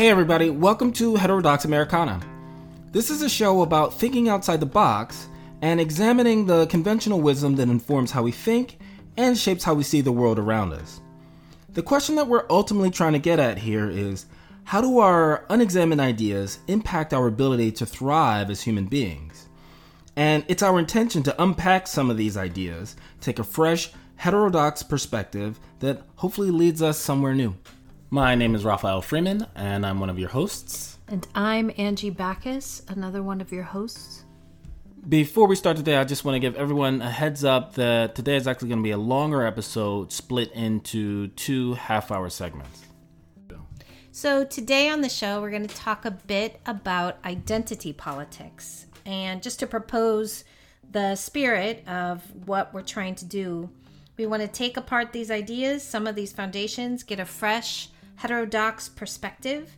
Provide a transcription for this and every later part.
Hey, everybody, welcome to Heterodox Americana. This is a show about thinking outside the box and examining the conventional wisdom that informs how we think and shapes how we see the world around us. The question that we're ultimately trying to get at here is how do our unexamined ideas impact our ability to thrive as human beings? And it's our intention to unpack some of these ideas, take a fresh, heterodox perspective that hopefully leads us somewhere new. My name is Raphael Freeman, and I'm one of your hosts. And I'm Angie Bacchus, another one of your hosts. Before we start today, I just want to give everyone a heads up that today is actually going to be a longer episode split into two half hour segments. So, today on the show, we're going to talk a bit about identity politics. And just to propose the spirit of what we're trying to do, we want to take apart these ideas, some of these foundations, get a fresh, heterodox perspective.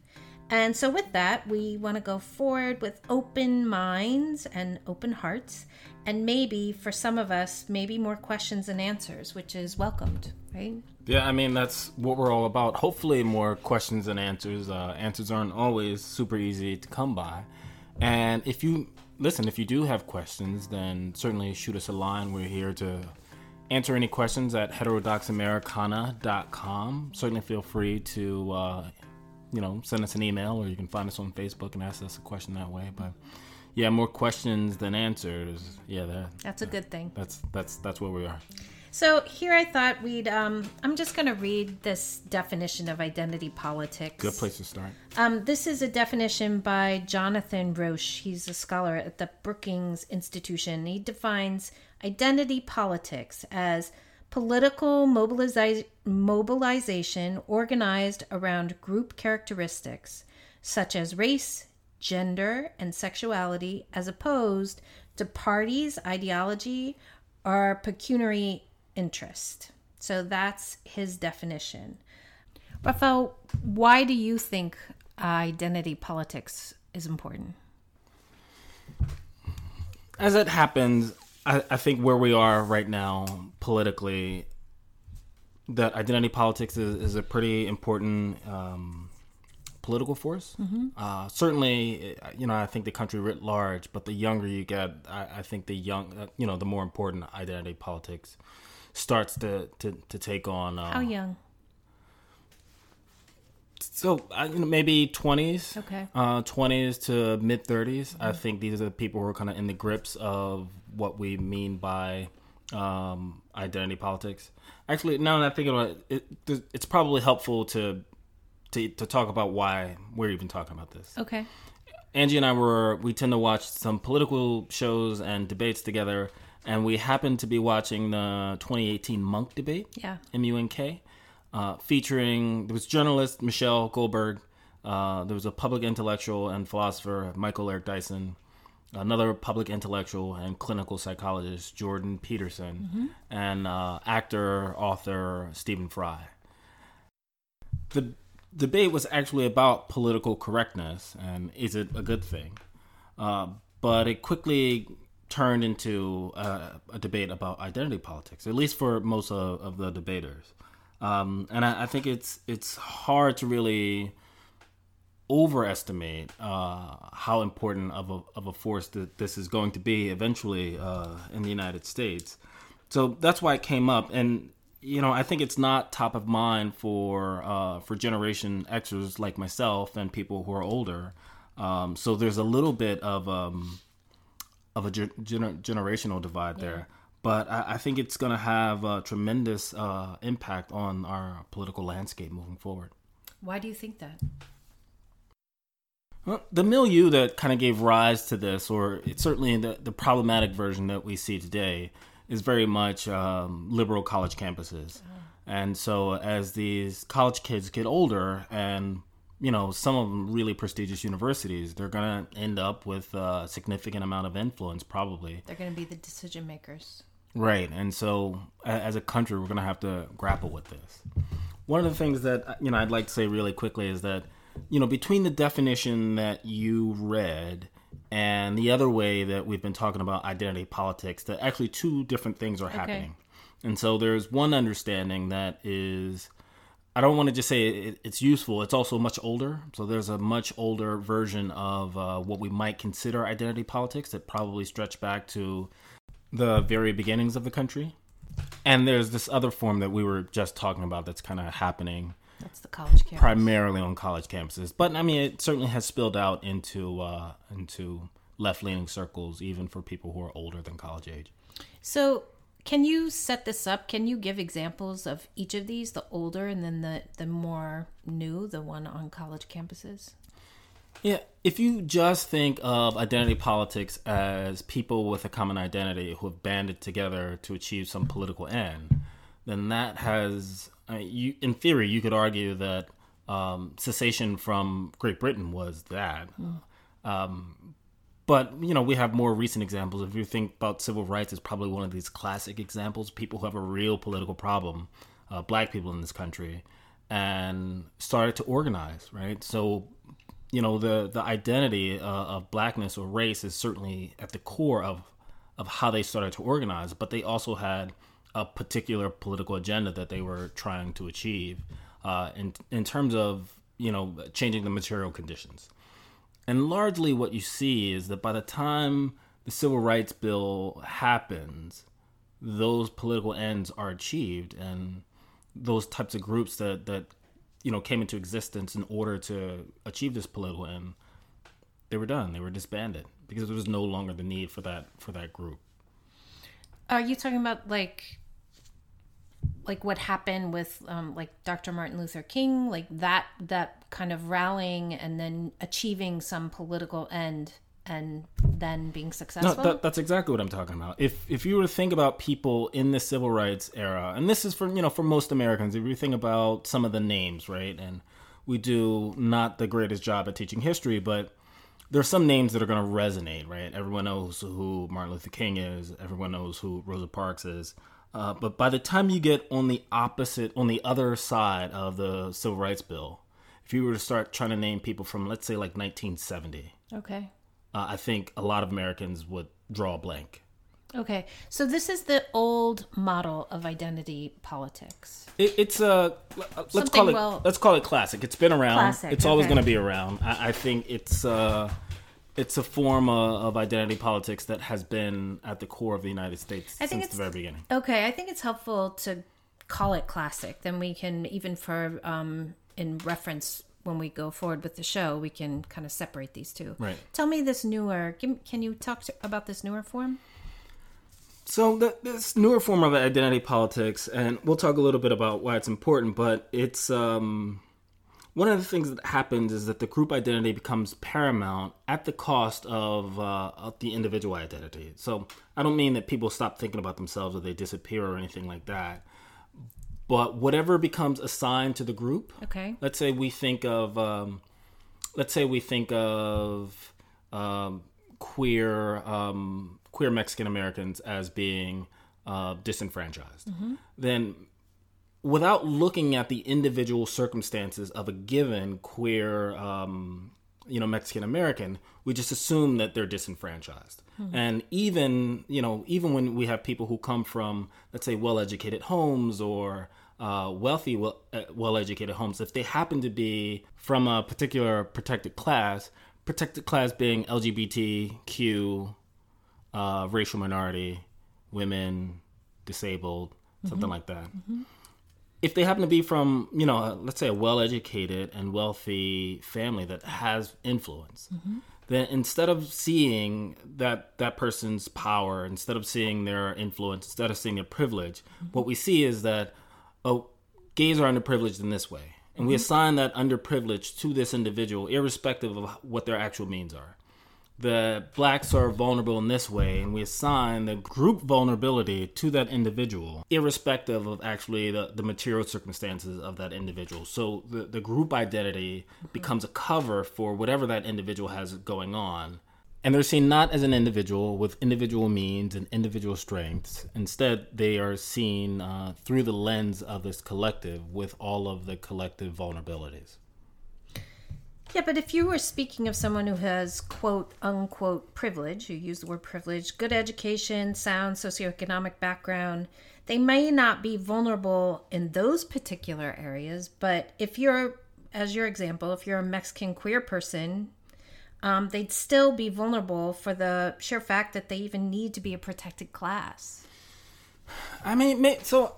And so, with that, we want to go forward with open minds and open hearts, and maybe for some of us, maybe more questions and answers, which is welcomed, right? Yeah, I mean, that's what we're all about. Hopefully, more questions and answers. Uh, answers aren't always super easy to come by. And if you listen, if you do have questions, then certainly shoot us a line. We're here to answer any questions at heterodoxamericana.com. Certainly feel free to, uh, you know, send us an email or you can find us on Facebook and ask us a question that way. But yeah, more questions than answers. Yeah, that, that's a good thing. That's that's that's where we are. So here I thought we'd. Um, I'm just going to read this definition of identity politics. Good place to start. Um, this is a definition by Jonathan Rauch. He's a scholar at the Brookings Institution. He defines identity politics as political mobiliza- mobilization organized around group characteristics such as race, gender, and sexuality, as opposed to parties, ideology, or pecuniary interest. So that's his definition. Raphael, why do you think identity politics is important? As it happens, I, I think where we are right now politically, that identity politics is, is a pretty important um, political force. Mm-hmm. Uh, certainly, you know, I think the country writ large, but the younger you get, I, I think the young, uh, you know, the more important identity politics starts to to, to take on. Uh, How young? So uh, you know, maybe twenties. Okay. Twenties uh, to mid 30s mm-hmm. I think these are the people who are kind of in the grips of what we mean by um, identity politics. Actually, now that I think about it, it, it's probably helpful to, to to talk about why we're even talking about this. Okay. Angie and I were we tend to watch some political shows and debates together, and we happened to be watching the 2018 Munk debate. Yeah. M-U-N-K, uh, featuring there was journalist Michelle Goldberg, uh, there was a public intellectual and philosopher Michael Eric Dyson, another public intellectual and clinical psychologist Jordan Peterson, mm-hmm. and uh, actor author Stephen Fry. The debate was actually about political correctness and is it a good thing? Uh, but it quickly turned into a, a, debate about identity politics, at least for most of, of the debaters. Um, and I, I, think it's it's hard to really overestimate uh, how important of a, of a force that this is going to be eventually uh, in the United States. So that's why it came up, and you know I think it's not top of mind for uh, for Generation Xers like myself and people who are older. Um, so there's a little bit of um, of a gener- generational divide yeah. there. But I, I think it's going to have a tremendous uh, impact on our political landscape moving forward. Why do you think that? Well, the milieu that kind of gave rise to this, or it's certainly the, the problematic version that we see today, is very much um, liberal college campuses. Oh. And so, as these college kids get older and you know, some of them really prestigious universities, they're going to end up with a significant amount of influence, probably. They're going to be the decision makers. Right. And so, as a country, we're going to have to grapple with this. One of the things that, uh, you know, I'd like to say really quickly is that, you know, between the definition that you read and the other way that we've been talking about identity politics, that actually two different things are happening. And so there's one understanding that is, I don't want to just say it, it's useful, it's also much older. So there's a much older version of uh, what we might consider identity politics that probably stretch back to the very beginnings of the country. And there's this other form that we were just talking about that's kind of happening That's the college campus. primarily on college campuses. But I mean, it certainly has spilled out into uh, into left leaning circles, even for people who are older than college age. So, can you set this up? Can you give examples of each of these, the older and then the the more new, the one on college campuses? Yeah, if you just think of identity politics as people with a common identity who have banded together to achieve some political end, then that has, I mean, you, in theory, you could argue that um, secession from Great Britain was that. Um, but you know, we have more recent examples. If you think about civil rights, it's probably one of these classic examples. People who have a real political problem, uh, black people in this country, and started to organize. Right, so you know the the identity uh, of blackness or race is certainly at the core of of how they started to organize but they also had a particular political agenda that they were trying to achieve uh, in in terms of you know changing the material conditions and largely what you see is that by the time the civil rights bill happens those political ends are achieved and those types of groups that that you know came into existence in order to achieve this political end they were done. They were disbanded because there was no longer the need for that for that group. Are you talking about like like what happened with um, like Dr. Martin Luther King, like that that kind of rallying and then achieving some political end and then being no successful? that, that's exactly what i'm talking about if if you were to think about people in the civil rights era and this is for you know for most americans if you think about some of the names right and we do not the greatest job at teaching history but there are some names that are going to resonate, right? Everyone knows who Martin Luther King is. Everyone knows who Rosa Parks is. Uh, but by the time you get on the opposite, on the other side of the Civil Rights Bill, if you were to start trying to name people from, let's say, like 1970, okay. uh, I think a lot of Americans would draw a blank. Okay. So this is the old model of identity politics. It, it's a let's Something call it well- let's call it classic. It's been around. Classic, it's always okay. going to be around. I, I think it's uh, it's a form of, of identity politics that has been at the core of the United States I think since the very beginning. Okay, I think it's helpful to call it classic. Then we can even for um, in reference when we go forward with the show, we can kind of separate these two. Right. Tell me this newer. Can you talk to, about this newer form? So the, this newer form of identity politics, and we'll talk a little bit about why it's important. But it's um, one of the things that happens is that the group identity becomes paramount at the cost of, uh, of the individual identity. So I don't mean that people stop thinking about themselves or they disappear or anything like that. But whatever becomes assigned to the group, Okay. let's say we think of um, let's say we think of um, queer um, queer Mexican Americans as being uh, disenfranchised, then without looking at the individual circumstances of a given queer um, you know Mexican American, we just assume that they're disenfranchised. And even you know even when we have people who come from let's say well-educated homes or uh, wealthy, well, uh, well-educated homes, if they happen to be from a particular protected class, protected class being LGBTQ, uh, racial minority, women, disabled, something like that if they happen to be from you know uh, let's say a well-educated and wealthy family that has influence then instead of seeing that that person's power instead of seeing their influence instead of seeing their privilege what we see is that oh gays are underprivileged in this way. And we assign that underprivilege to this individual irrespective of what their actual means are that blacks are vulnerable in this way, and we assign the group vulnerability to that individual, irrespective of actually the, the material circumstances of that individual. So the, the group identity becomes a cover for whatever that individual has going on. And they're seen not as an individual with individual means and individual strengths. Instead, they are seen uh, through the lens of this collective with all of the collective vulnerabilities. Yeah, but if you were speaking of someone who has quote unquote privilege, you use the word privilege, good education, sound socioeconomic background, they may not be vulnerable in those particular areas. But if you're, as your example, if you're a Mexican queer person, um, they'd still be vulnerable for the sheer fact that they even need to be a protected class. I mean, so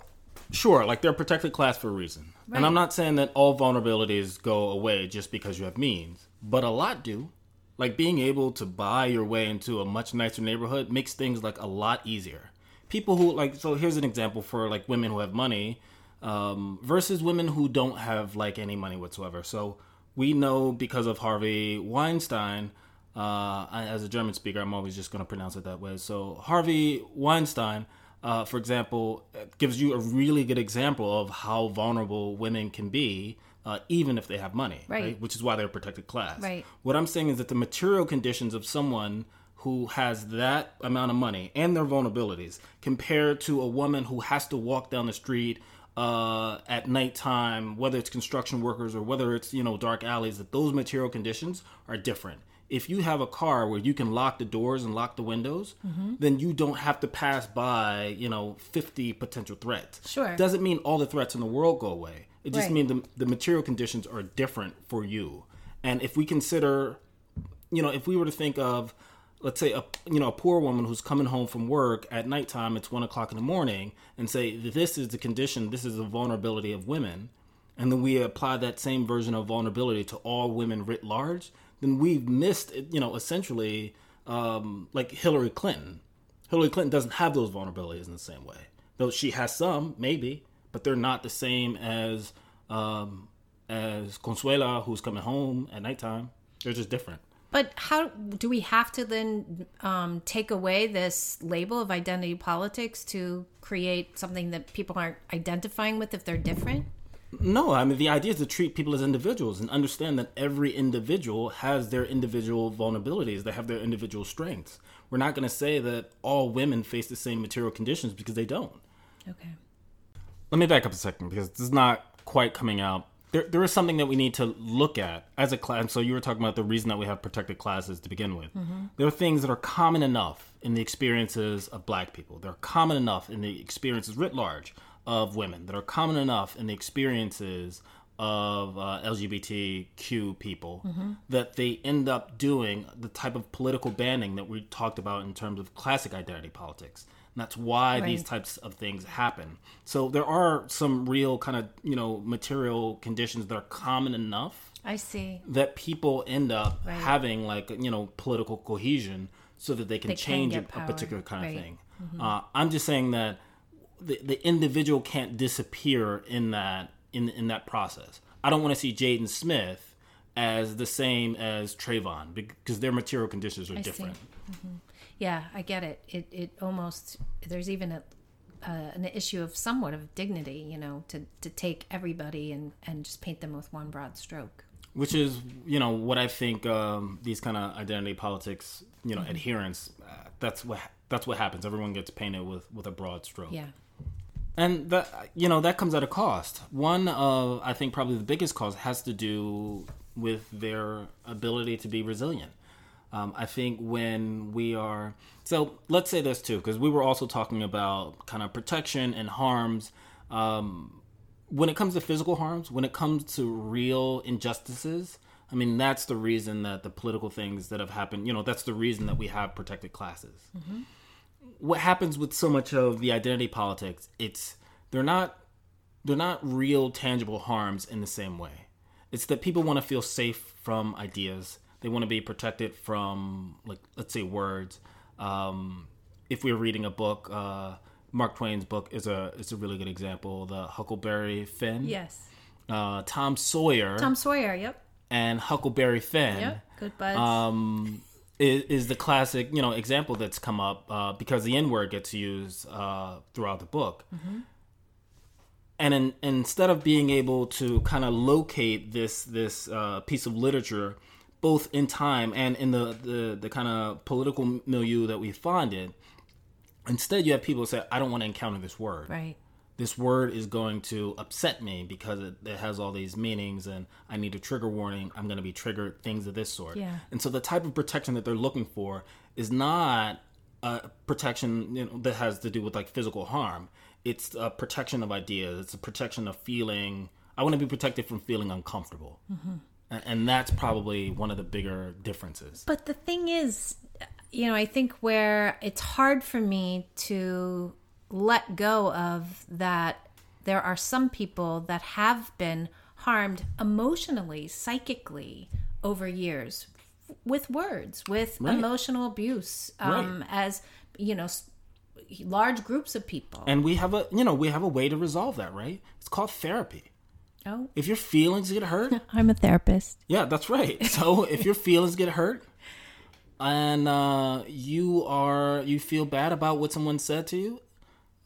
sure, like they're a protected class for a reason. Right. And I'm not saying that all vulnerabilities go away just because you have means, but a lot do. Like being able to buy your way into a much nicer neighborhood makes things like a lot easier. People who like so here's an example for like women who have money um, versus women who don't have like any money whatsoever. So we know because of Harvey Weinstein. Uh, as a German speaker, I'm always just going to pronounce it that way. So Harvey Weinstein uh, for example, gives you a really good example of how vulnerable women can be, uh, even if they have money, right. right. Which is why they're a protected class. Right. What I'm saying is that the material conditions of someone who has that amount of money and their vulnerabilities compared to a woman who has to walk down the street uh, at nighttime, whether it's construction workers or whether it's you know dark alleys, that those material conditions are different if you have a car where you can lock the doors and lock the windows, mm-hmm. then you don't have to pass by, you know, 50 potential threats. Sure. Doesn't mean all the threats in the world go away. It just right. means the, the material conditions are different for you. And if we consider, you know, if we were to think of, let's say a you know a poor woman who's coming home from work at nighttime, it's one o'clock in the morning, and say this is the condition, this is the vulnerability of women, and then we apply that same version of vulnerability to all women writ large, then we've missed, you know, essentially um, like Hillary Clinton. Hillary Clinton doesn't have those vulnerabilities in the same way. Though she has some, maybe, but they're not the same as um, as Consuela, who's coming home at nighttime. They're just different. But how do we have to then um, take away this label of identity politics to create something that people aren't identifying with if they're different? No, I mean the idea is to treat people as individuals and understand that every individual has their individual vulnerabilities. They have their individual strengths. We're not going to say that all women face the same material conditions because they don't. Okay. Let me back up a second because this is not quite coming out. There, there is something that we need to look at as a class. So you were talking about the reason that we have protected classes to begin with. Mm-hmm. There are things that are common enough in the experiences of Black people. They're common enough in the experiences writ large of women that are common enough in the experiences of uh, LGBTQ people mm-hmm. that they end up doing the type of political banding that we talked about in terms of classic identity politics. And that's why right. these types of things happen. So there are some real kind of, you know, material conditions that are common enough. I see. That people end up right. having like, you know, political cohesion so that they can they change can a, a, particular kind right. of thing. Mm-hmm. Uh, I'm just saying that the, the individual can't disappear in that in in that process. I don't want to see Jaden Smith as the same as Trayvon because their material conditions are I different. Mm-hmm. Yeah, I get it. It it almost there's even a uh, an issue of somewhat of dignity, you know, to to take everybody and and just paint them with one broad stroke. Which is, you know, what I think um, these kind of identity politics, you know, mm-hmm. adherence. Uh, that's what that's what happens. Everyone gets painted with with a broad stroke. Yeah and that you know that comes at a cost. One of I think probably the biggest cost has to do with their ability to be resilient. Um, I think when we are so let's say this too because we were also talking about kind of protection and harms. Um, when it comes to physical harms, when it comes to real injustices, I mean that's the reason that the political things that have happened. You know that's the reason that we have protected classes. Mm-hmm what happens with so much of the identity politics, it's they're not they're not real tangible harms in the same way. It's that people want to feel safe from ideas. They want to be protected from like let's say words. Um, if we're reading a book, uh, Mark Twain's book is a is a really good example. The Huckleberry Finn. Yes. Uh, Tom Sawyer. Tom Sawyer. Yep. And Huckleberry Finn. Yep. Good buds. Um, is, is the classic you know example that's come up uh, because the N word gets used uh, throughout the book. Mm-hmm. And in, instead of being able to kind of locate this this uh, piece of literature, both in time and in the the, the kind of political milieu that we find it, instead you have people say, "I don't want to encounter this word." Right. This word is going to upset me because it, it has all these meanings and I need a trigger warning. I'm going to be triggered, things of this sort. Yeah. And so the type of protection that they're looking for is not a protection you know, that has to do with like physical harm. It's a protection of ideas. It's a protection of feeling. I want to be protected from feeling uncomfortable. Mm-hmm. A- And that's probably one of the bigger differences. But the thing is, you know, I think where it's hard for me to let go of that there are some people that have been harmed emotionally, psychically over years with words, with Right. emotional abuse, um, as, you know, large groups of people. And we have a, you know, we have a way to resolve that, right? It's called therapy. oh, If your feelings get hurt, I'm a therapist. Yeah, that's right. So if your feelings get hurt and uh, you are you feel bad about what someone said to you,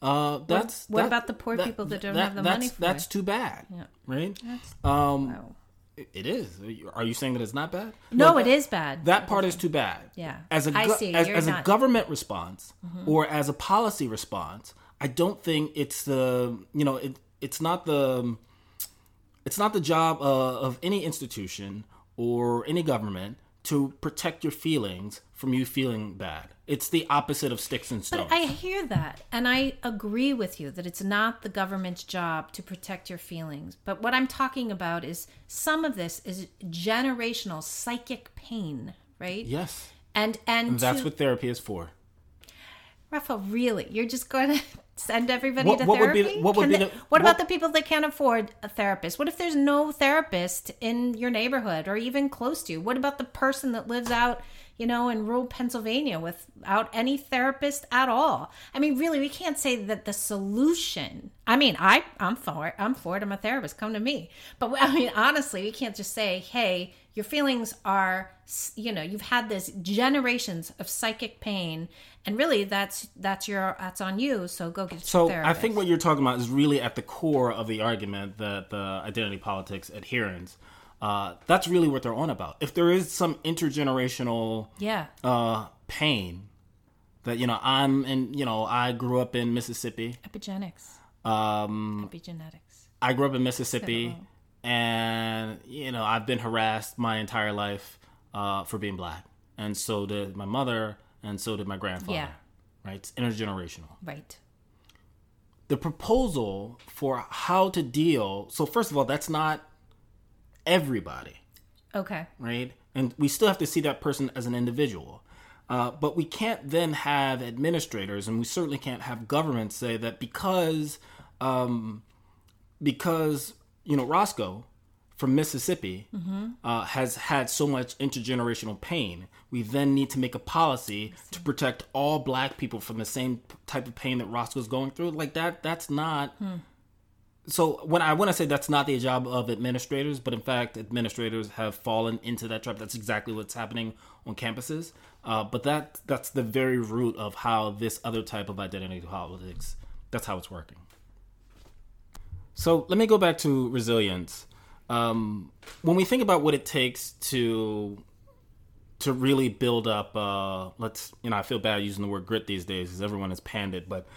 uh, that's what that- about the poor people that don't have the money that's, for That's it? too bad, Yeah. right? Um, Wow. it- is. Are you saying that it's not bad? No, Look, it is bad. That part is too bad. Yeah. As a I go- see. as, as a Mm-hmm. government response or as a policy response, I don't think it's the you know it it's not the it's not the job uh, of any institution or any government to protect your feelings from you feeling bad. It's the opposite of sticks and stones. But I hear that, and I agree with you that it's not the government's job to protect your feelings. But what I'm talking about is some of this is generational psychic pain, right? yes, And and, and that's to, what therapy is for. Rafa, really, you're just going to send everybody What- to what would be therapy? the- what would Can be they- the- what about the people that can't afford a therapist? What if there's no therapist in your neighborhood or even close to you? What about the person that lives out, you know, in rural Pennsylvania without any therapist at all? I mean, really, we can't say that the solution. I mean, I I'm for it. I'm for it. I'm a therapist. Come to me. But I mean, honestly, we can't just say, "Hey, your feelings are, you know, you've had this generations of psychic pain, and really, that's that's your that's on you. So go get So your therapist." I think what you're talking about is really at the core of the argument that the identity politics adherents. Uh, that's really what they're on about. If there is some intergenerational yeah, uh, pain that you know I'm in, you know I grew up in Mississippi. epigenetics, Um, epigenetics. I grew up in Mississippi, So- and you know I've been harassed my entire life uh, for being black, and so did my mother, and so did my grandfather. Yeah. Right, it's intergenerational. Right. the proposal for how to deal so first of all that's not everybody. Okay. right? And we still have to see that person as an individual. Uh, but we can't then have administrators and we certainly can't have governments say that because um, because you know roscoe from mississippi uh, has had so much intergenerational pain. We then need to make a policy to protect all black people from the same type of pain that roscoe's going through. Like that that's not so when I want to say that's not the job of administrators, but in fact administrators have fallen into that trap. That's exactly what's happening on campuses. Uh, but that that's the very root of how this other type of identity politics. That's how it's working. So let me go back to resilience. Um, when we think about what it takes to to really build up, uh, let's you know, I feel bad using the word grit these days because everyone is panded, but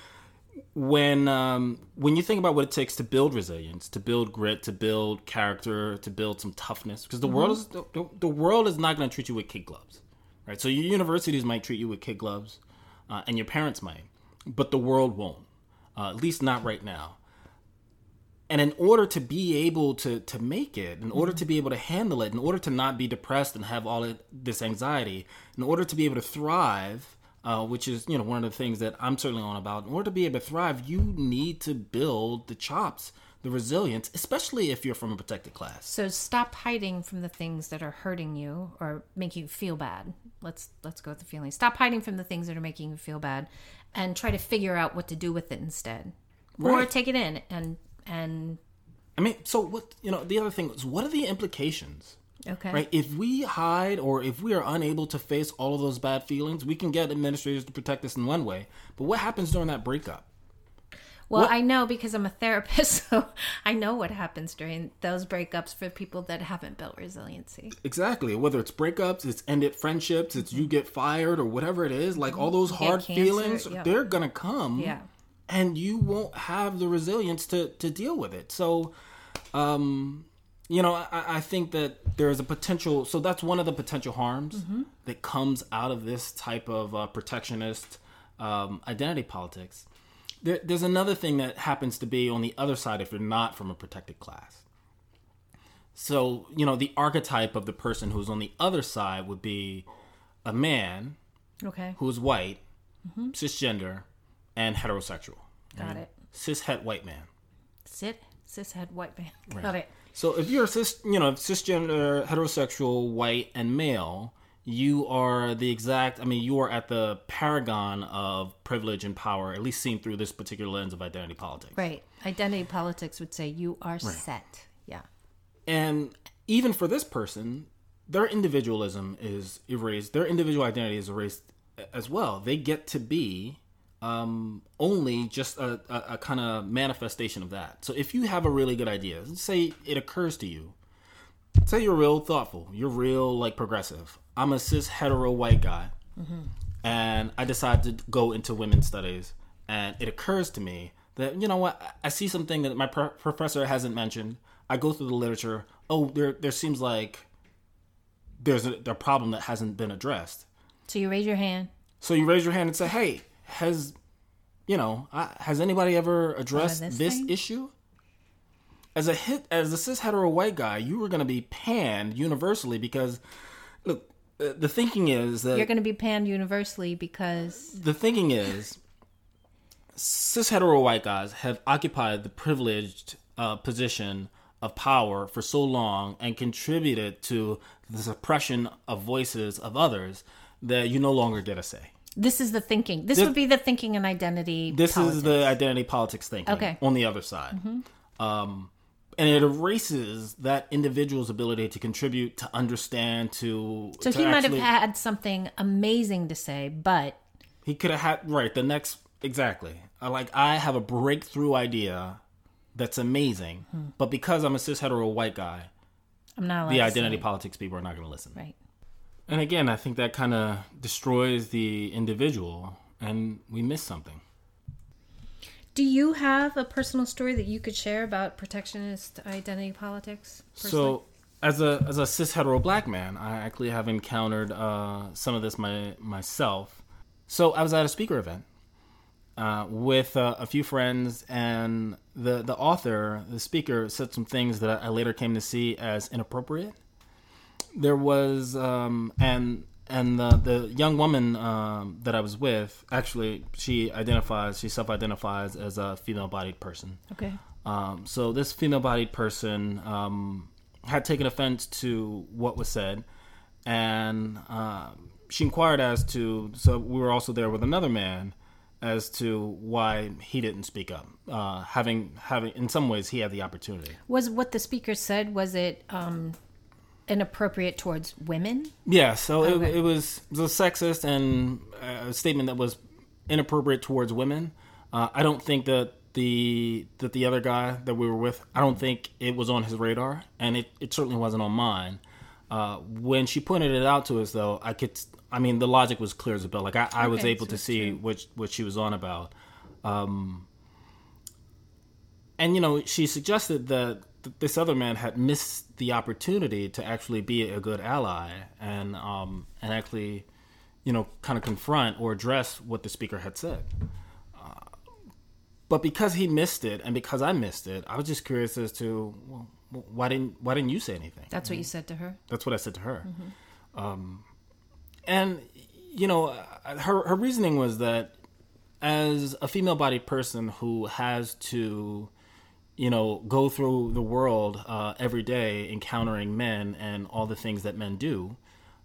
when um, when you think about what it takes to build resilience, to build grit, to build character, to build some toughness, because the world is the, the- world is not going to treat you with kid gloves, right? So your universities might treat you with kid gloves, uh, and your parents might, but the world won't, uh, at least not right now. And in order to be able to to make it, in order to be able to handle it, in order to not be depressed and have all of this anxiety, in order to be able to thrive, uh, which is you know one of the things that I'm certainly on about. In order to be able to thrive, you need to build the chops, the resilience, especially if you're from a protected class. So stop hiding from the things that are hurting you or make you feel bad. Let's let's go with the feeling. Stop hiding from the things that are making you feel bad, and try to figure out what to do with it instead, or take it in and and I mean, so what? You know, the other thing is, what are the implications? Okay. Right? If we hide or if we are unable to face all of those bad feelings, we can get administrators to protect us in one way. But what happens during that breakup? Well, What- I know because I'm a therapist, so I know what happens during those breakups for people that haven't built resiliency. Exactly. Whether it's breakups, it's ended friendships, it's you get fired or whatever it is, like all those hard cancer, feelings, yeah. they're gonna come Yeah. and you won't have the resilience to to deal with it. So, um, you know, I, I think that there is a potential. So that's one of the potential harms Mm-hmm. that comes out of this type of uh, protectionist um, identity politics. There, there's another thing that happens to be on the other side if you're not from a protected class. So, you know, the archetype of the person who's on the other side would be a man Okay. who's white, cisgender, and heterosexual. Mm-hmm. Got it. Cis het white man. Sit, cishead white man. Got it. So if you're cis, you know, cisgender, heterosexual, white, and male, you are the exact. I mean, you are at the paragon of privilege and power, at least seen through this particular lens of identity politics. Right. Identity politics would say you are set. Yeah. And even for this person, their individualism is erased. Their individual identity is erased as well. They get to be um, only just a, a, a kind of manifestation of that. So if you have a really good idea, say it occurs to you, say you're real thoughtful, you're real like progressive. I'm a cis hetero white guy, and I decide to go into women's studies, and it occurs to me that you know what, I see something that my pro- professor hasn't mentioned. I go through the literature. Oh, there there seems like there's a, a problem that hasn't been addressed. So you raise your hand. So you raise your hand and say, "Hey, has you know, has anybody ever addressed this this, issue?" As a hit, as a cis hetero white guy, you were going to be panned universally because, look, uh, the thinking is that You're going to be panned universally because the thinking is cis hetero white guys have occupied the privileged uh, position of power for so long and contributed to the suppression of voices of others that you no longer get a say. This is the thinking. This, This- would be the thinking and identity. This politics. is the identity politics thinking Okay. on the other side. Um, and it erases that individual's ability to contribute, to understand, to. So to he might have had something amazing to say, but He could have had right the next exactly. Like I have a breakthrough idea that's amazing, Hmm. but because I'm a cis hetero white guy, I'm not the identity politics people are not going to listen. Right. And again, I think that kind of destroys the individual, and we miss something. Do you have a personal story that you could share about protectionist identity politics? personally? So, as a as a cis hetero black man, I actually have encountered uh, some of this my myself. So I was at a speaker event uh, with uh, a few friends, and the the author, the speaker, said some things that I later came to see as inappropriate. There was um, and and the the young woman um, that I was with actually she identifies she self identifies as a female bodied person. okay. Um, so this female-bodied person um, had taken offense to what was said, and um she inquired as to. So we were also there with another man, as to why he didn't speak up. Uh, having having in some ways he had the opportunity. Was what the speaker said was it um, inappropriate towards women? Yeah, so Okay. it, it was it was sexist and uh, a statement that was inappropriate towards women. Uh, I don't think that the that the other guy that we were with, I don't think it was on his radar, and it, it certainly wasn't on mine. Uh, when she pointed it out to us, though, I could, I mean, the logic was clear as a bell. Like I, I was able to see true. which what she was on about. Um, and you know, she suggested that th- this other man had missed the opportunity to actually be a good ally and um, and actually, you know, kind of confront or address what the speaker had said. Uh, but because he missed it, and because I missed it, I was just curious as to well, why didn't why didn't you say anything? That's what you said to her. That's what I said to her. Um, and you know, uh, her her reasoning was that as a female-bodied person who has to, you know, go through the world uh, every day encountering men and all the things that men do,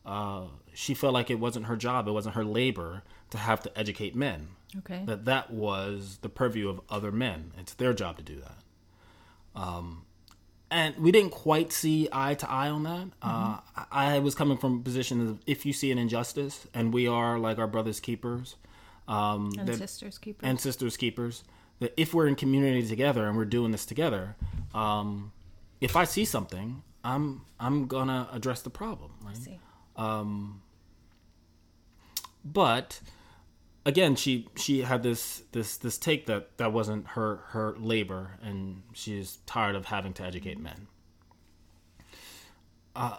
uh, she felt like it wasn't her job, it wasn't her labor to have to educate men. Okay. That that was the purview of other men. It's their job to do that. Um, and we didn't quite see eye to eye on that. Uh, I I was coming from a position of if you see an injustice, and we are like our brother's keepers, um, and that- sisters keepers. and sisters keepers, that if we're in community together and we're doing this together, um, if I see something, I'm I'm gonna address the problem. Right? See. But again, she she had this this this take that that wasn't her her labor, and she's tired of having to educate men. Uh,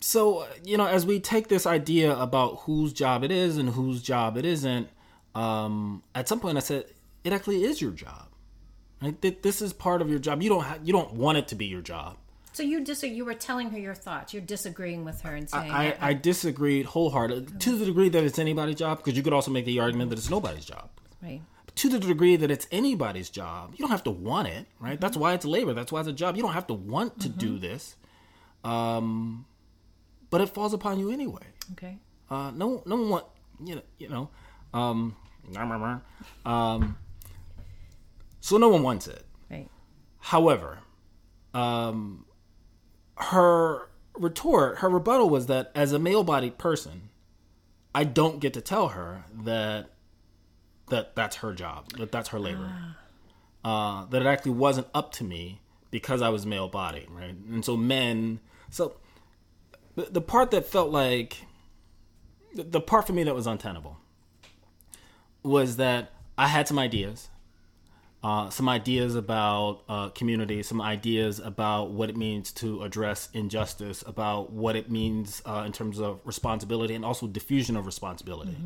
so you know, as we take this idea about whose job it is and whose job it isn't, um, at some point I said it actually is your job. Right? This is part of your job. You don't ha- you don't want it to be your job. So you dis- you were telling her your thoughts. You're disagreeing with her and saying I, I, I disagreed wholeheartedly to the degree that it's anybody's job because you could also make the argument that it's nobody's job. right. But to the degree that it's anybody's job, you don't have to want it, right? Mm-hmm. That's why it's labor. That's why it's a job. You don't have to want to do this, um, but it falls upon you anyway. Okay. Uh, no, no one want you know, you know, um, um, so no one wants it. Right. However, um, her retort, her rebuttal was that as a male-bodied person, I don't get to tell her that that that's her job, that that's her labor, uh, that it actually wasn't up to me because I was male-bodied, right? And so men, so the, the part that felt like the, the part for me that was untenable was that I had some ideas uh, some ideas about uh, community, some ideas about what it means to address injustice, about what it means uh, in terms of responsibility and also diffusion of responsibility.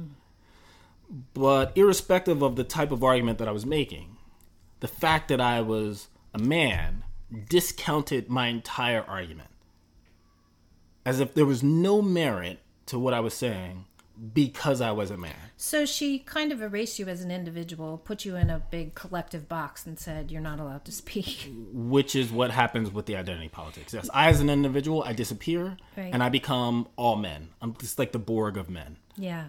But irrespective of the type of argument that I was making, the fact that I was a man discounted my entire argument. As if there was no merit to what I was saying because I was a man. So she kind of erased you as an individual, put you in a big collective box, and said you're not allowed to speak. which is what happens with the identity politics. Yes, I as an individual, I disappear Right. and I become all men. I'm just like the Borg of men. Yeah,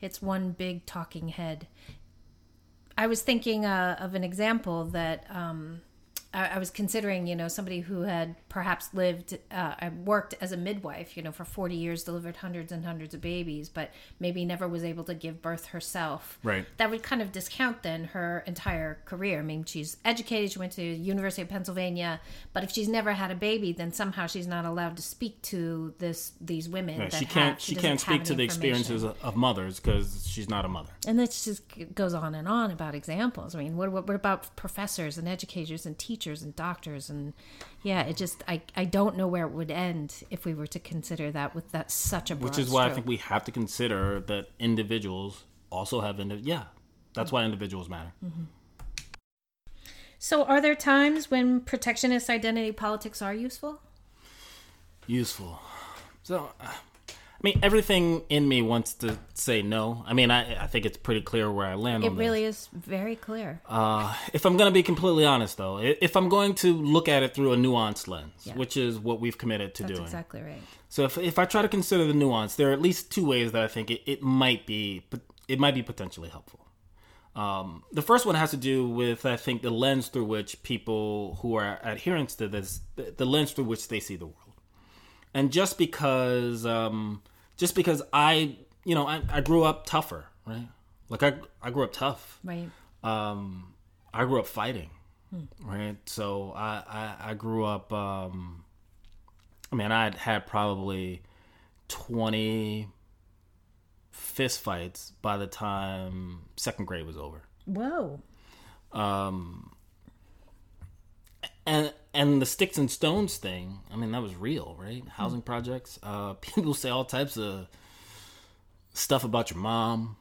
it's one big talking head. I was thinking uh, of an example that um, I, I was considering. You know, somebody who had perhaps lived, uh, I worked as a midwife. You know, for forty years, delivered hundreds and hundreds of babies, but maybe never was able to give birth herself. Right. That would kind of discount then her entire career. I mean, she's educated. She went to University of Pennsylvania, but if she's never had a baby, then somehow she's not allowed to speak to this these women. Right, that she can't. have, she doesn't can't speak to the experiences of, of mothers because she's not a mother. And this just goes on and on about examples. I mean, what, what, what about professors and educators and teachers and doctors? And yeah, it just, I, I don't know where it would end if we were to consider that with that such a broad Which is why I think we have to consider that individuals also have. Indi- yeah, that's why individuals matter. So, are there times when protectionist identity politics are useful? Useful. So, uh, I mean, everything in me wants to say no. I mean, I, I think it's pretty clear where I land It on this. really is very clear. Uh, if I'm going to be completely honest, though, if I'm going to look at it through a nuanced lens, Yeah. which is what we've committed to That's doing. exactly right. So if, if I try to consider the nuance, there are at least two ways that I think it, it might be it might be potentially helpful. Um, the first one has to do with I think the lens through which people who are adherents to this the, the lens through which they see the world. And just because um, just because I you know I, I grew up tougher, right? Like I I grew up tough Right. um, I grew up fighting, right? So I, I, I grew up. Um, I mean, I had probably twenty fist fights by the time second grade was over, Whoa. And and the sticks and stones thing. I mean, that was real, right? Housing projects. Uh, people say all types of stuff about your mom.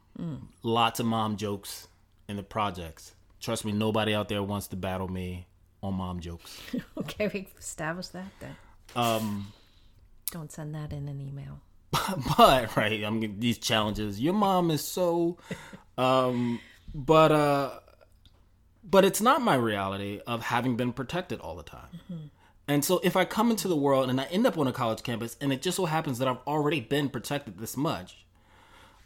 Lots of mom jokes in the projects. Trust me, nobody out there wants to battle me on mom jokes. Okay, we established that then. Um, Don't send that in an email. but right, I'm getting these challenges. Your mom is so, um, but uh, but it's not my reality of having been protected all the time. And so if I come into the world and I end up on a college campus, and it just so happens that I've already been protected this much,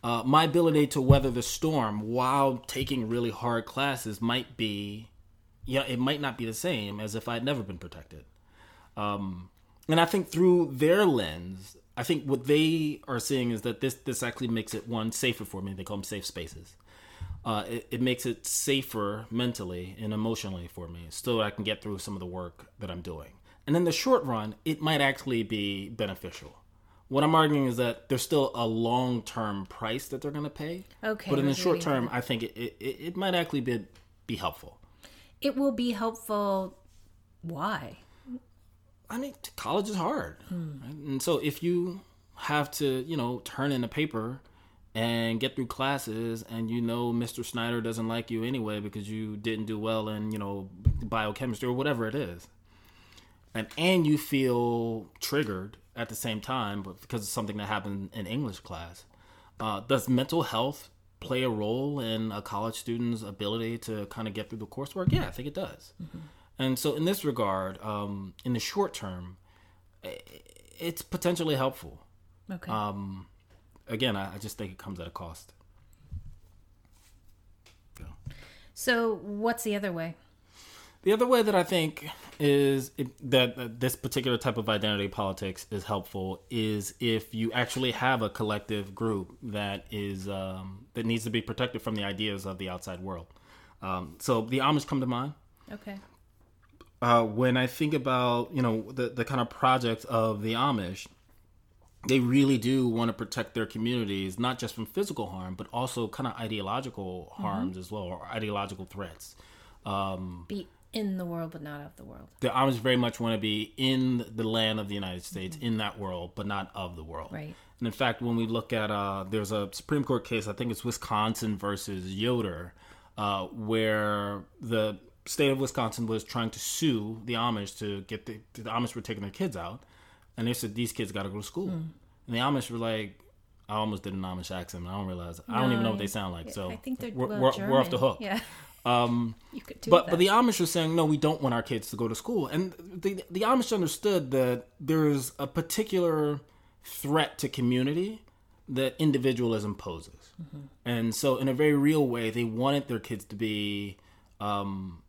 uh, my ability to weather the storm while taking really hard classes might be, yeah, it might not be the same as if I'd never been protected. Um, and I think through their lens, I think what they are seeing is that this this actually makes it one safer for me. They call them safe spaces. Uh, it, it makes it safer mentally and emotionally for me, so that I can get through some of the work that I'm doing. And in the short run, it might actually be beneficial. What I'm arguing is that there's still a long term price that they're going to pay. Okay, But in the short term, I think it, it, it might actually be, be helpful. It will be helpful. Why? I mean, college is hard. right? And so if you have to, you know, turn in a paper and get through classes and you know Mr. Snyder doesn't like you anyway because you didn't do well in, you know, biochemistry or whatever it is. And and you feel triggered at the same time because of something that happened in English class. Uh, does mental health play a role in a college student's ability to kind of get through the coursework? Yeah, I think it does. And so, in this regard, um, in the short term, it's potentially helpful. Okay. Um, again, I, I just think it comes at a cost. Yeah. so what's the other way? The other way that I think is it, that uh, this particular type of identity politics is helpful is if you actually have a collective group that is um, that needs to be protected from the ideas of the outside world. Um, so the Amish come to mind. Okay. uh, when I think about you know the the kind of project of the Amish, they really do want to protect their communities not just from physical harm, but also kind of ideological harms as well, or ideological threats. Um, Be in the world, but not of the world. the Amish very much want to be in the land of the United States, in that world, but not of the world. Right. And in fact, when we look at uh, there's a Supreme Court case, I think it's Wisconsin versus Yoder, uh, where the state of Wisconsin was trying to sue the Amish to get the, the Amish were taking their kids out, and they said these kids got to go to school, and the Amish were like. I almost did an Amish accent. I don't realize. I don't even know what they sound like. So I think they're we're, well, we're, we're off the hook. Yeah. Um, You could do but that. but the Amish are saying no, we don't want our kids to go to school, and the the Amish understood that there's a particular threat to community that individualism poses, and so in a very real way, they wanted their kids to be um,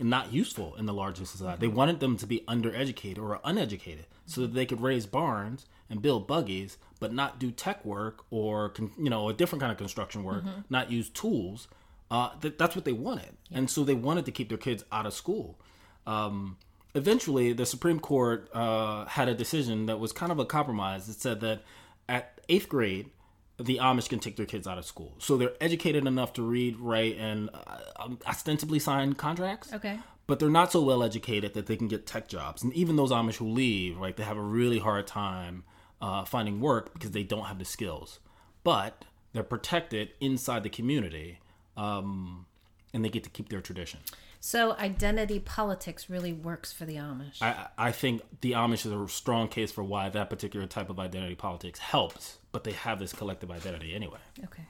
not useful in the larger society. They wanted them to be undereducated or uneducated, so that they could raise barns and build buggies, but not do tech work or you know a different kind of construction work, not use tools. Uh, th- that's what they wanted, and so they wanted to keep their kids out of school. Um, eventually, the Supreme Court uh, had a decision that was kind of a compromise. It said that at eighth grade, the Amish can take their kids out of school, so they're educated enough to read, write, and uh, ostensibly sign contracts Okay. But they're not so well educated that they can get tech jobs. And even those Amish who leave, right, they have a really hard time uh, finding work because they don't have the skills. But they're protected inside the community, um, and they get to keep their tradition. So identity politics really works for the Amish. I, I think the Amish is a strong case for why that particular type of identity politics helps, but they have this collective identity anyway. Okay.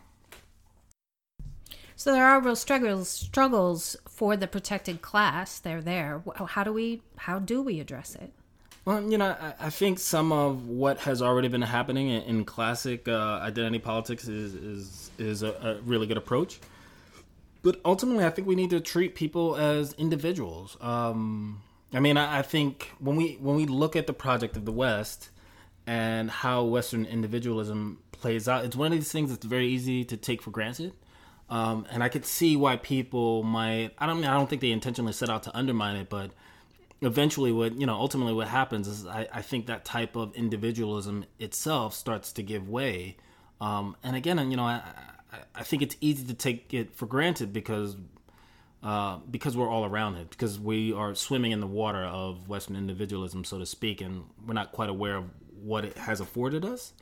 So there are real struggles struggles for the protected class. They're there. How do we how do we address it? Well, you know, I, I think some of what has already been happening in, in classic uh, identity politics is is is a, a really good approach. But ultimately, I think we need to treat people as individuals. Um, I mean, I, I think when we when we look at the project of the West and how Western individualism plays out, it's one of these things that's very easy to take for granted. Um, and I could see why people might. I don't. I don't think they intentionally set out to undermine it, but eventually what you know ultimately what happens is i, I think that type of individualism itself starts to give way um, and again you know I, I, I think it's easy to take it for granted because uh, because we're all around it because we are swimming in the water of western individualism so to speak and we're not quite aware of what it has afforded us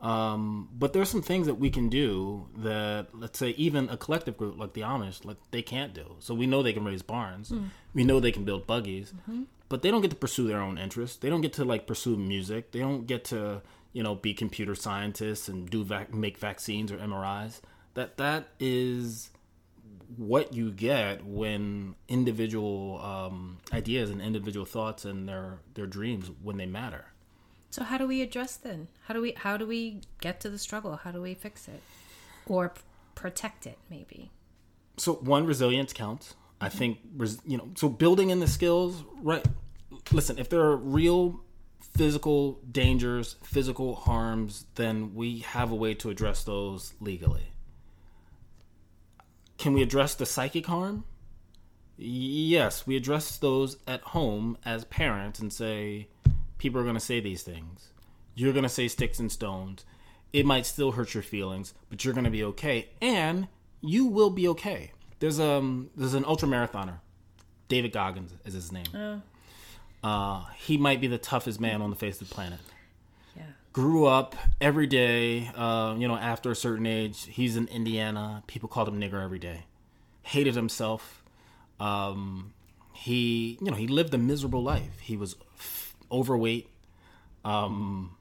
um, but there's some things that we can do that, let's say, even a collective group like the Amish, like they can't do. So we know they can raise barns, we know they can build buggies, but they don't get to pursue their own interests. They don't get to like pursue music. They don't get to, you know, be computer scientists and do vac- make vaccines or MRIs. That that is what you get when individual um, ideas and individual thoughts and their their dreams when they matter. So how do we address then? How do we how do we get to the struggle? How do we fix it? Or p- protect it maybe? so one resilience counts i mm-hmm. think res- you know so building in the skills right listen if there are real physical dangers physical harms then we have a way to address those legally can we address the psychic harm yes we address those at home as parents and say people are going to say these things You're gonna say sticks and stones. It might still hurt your feelings, but you're gonna be okay, and you will be okay. There's um there's an ultra marathoner, David Goggins is his name. Uh, he might be the toughest man on the face of the planet. Yeah. Grew up every day. Uh, you know, after a certain age, he's in Indiana. People called him nigger every day. Hated himself. Um, he, you know, he lived a miserable life. He was overweight. Um,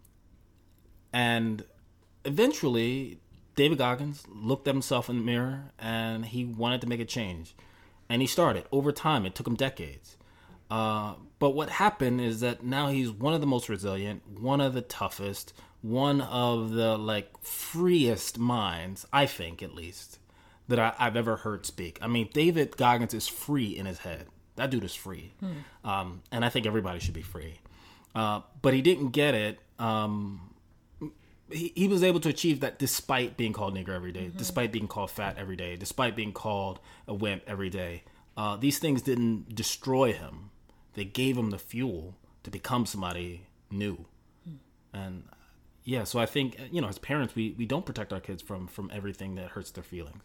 and eventually, David Goggins looked at himself in the mirror and he wanted to make a change. And he started. Over time, it took him decades. Uh, but what happened is that now he's one of the most resilient, one of the toughest, one of the like freest minds, I think at least, that I, I've ever heard speak. I mean, David Goggins is free in his head. That dude is free, um, and I think everybody should be free. Uh, but he didn't get it. Um, he, he was able to achieve that despite being called nigger every day, despite being called fat every day, despite being called a wimp every day. Uh, these things didn't destroy him; they gave him the fuel to become somebody new. And yeah, so I think you know, as parents, we, we don't protect our kids from from everything that hurts their feelings.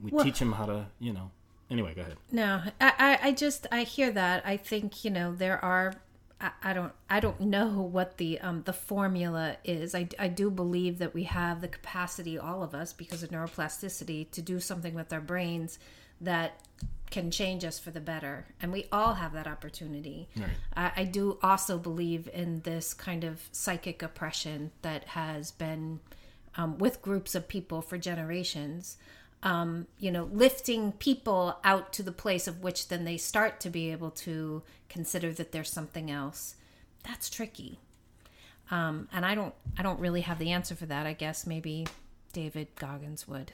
We Well- teach them how to, you know. Anyway, go ahead. No, I, I, I just I hear that. I think you know there are. I, I don't I don't know what the um the formula is. I, I do believe that we have the capacity, all of us, because of neuroplasticity, to do something with our brains that can change us for the better, and we all have that opportunity. I, I do also believe in this kind of psychic oppression that has been um, with groups of people for generations um, you know, lifting people out to the place of which then they start to be able to consider that there's something else. That's tricky. Um, and I don't, I don't really have the answer for that. I guess maybe David Goggins would.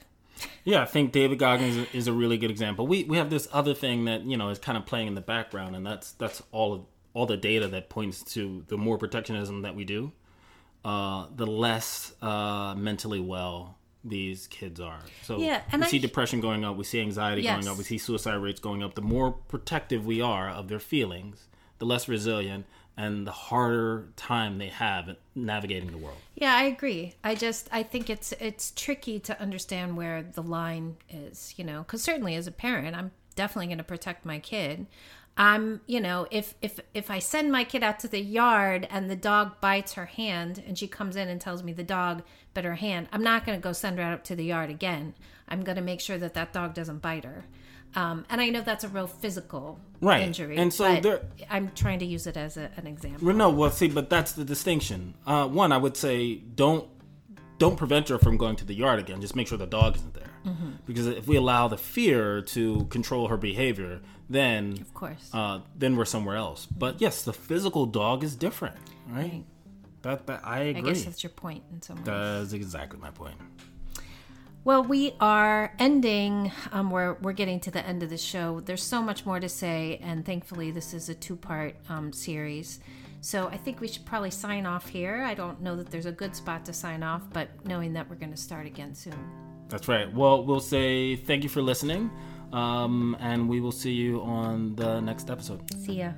Yeah, I think David Goggins is a really good example. We we have this other thing that you know is kind of playing in the background, and that's that's all of all the data that points to the more protectionism that we do, uh, the less uh, mentally well these kids are. So Yeah, and we I- see depression going up, we see anxiety Yes. going up, we see suicide rates going up. The more protective we are of their feelings, the less resilient and the harder time they have navigating the world. Yeah, I agree. I just I think it's it's tricky to understand where the line is, you know, cuz certainly as a parent, I'm definitely going to protect my kid. I'm, you know, if if if I send my kid out to the yard and the dog bites her hand and she comes in and tells me the dog bit her hand, I'm not going to go send her out to the yard again. I'm going to make sure that that dog doesn't bite her. Um, and I know that's a real physical Right. injury, And so there- I'm trying to use it as a, an example. Well, no, well, see, but that's the distinction. Uh, one, I would say don't don't prevent her from going to the yard again. Just make sure the dog isn't there, Mm-hmm. because if we allow the fear to control her behavior, then Of course. uh, then we're somewhere else. But yes, the physical dog is different, right? Right. That, that I I guess that's your point in some ways. That's exactly my point. Well, we are ending. Um, we're we're getting to the end of the show. There's so much more to say, and thankfully, this is a two part um, series. So I think we should probably sign off here. I don't know that there's a good spot to sign off, but knowing that we're going to start again soon. That's right. Well, we'll say thank you for listening, um, and we will see you on the next episode. See ya.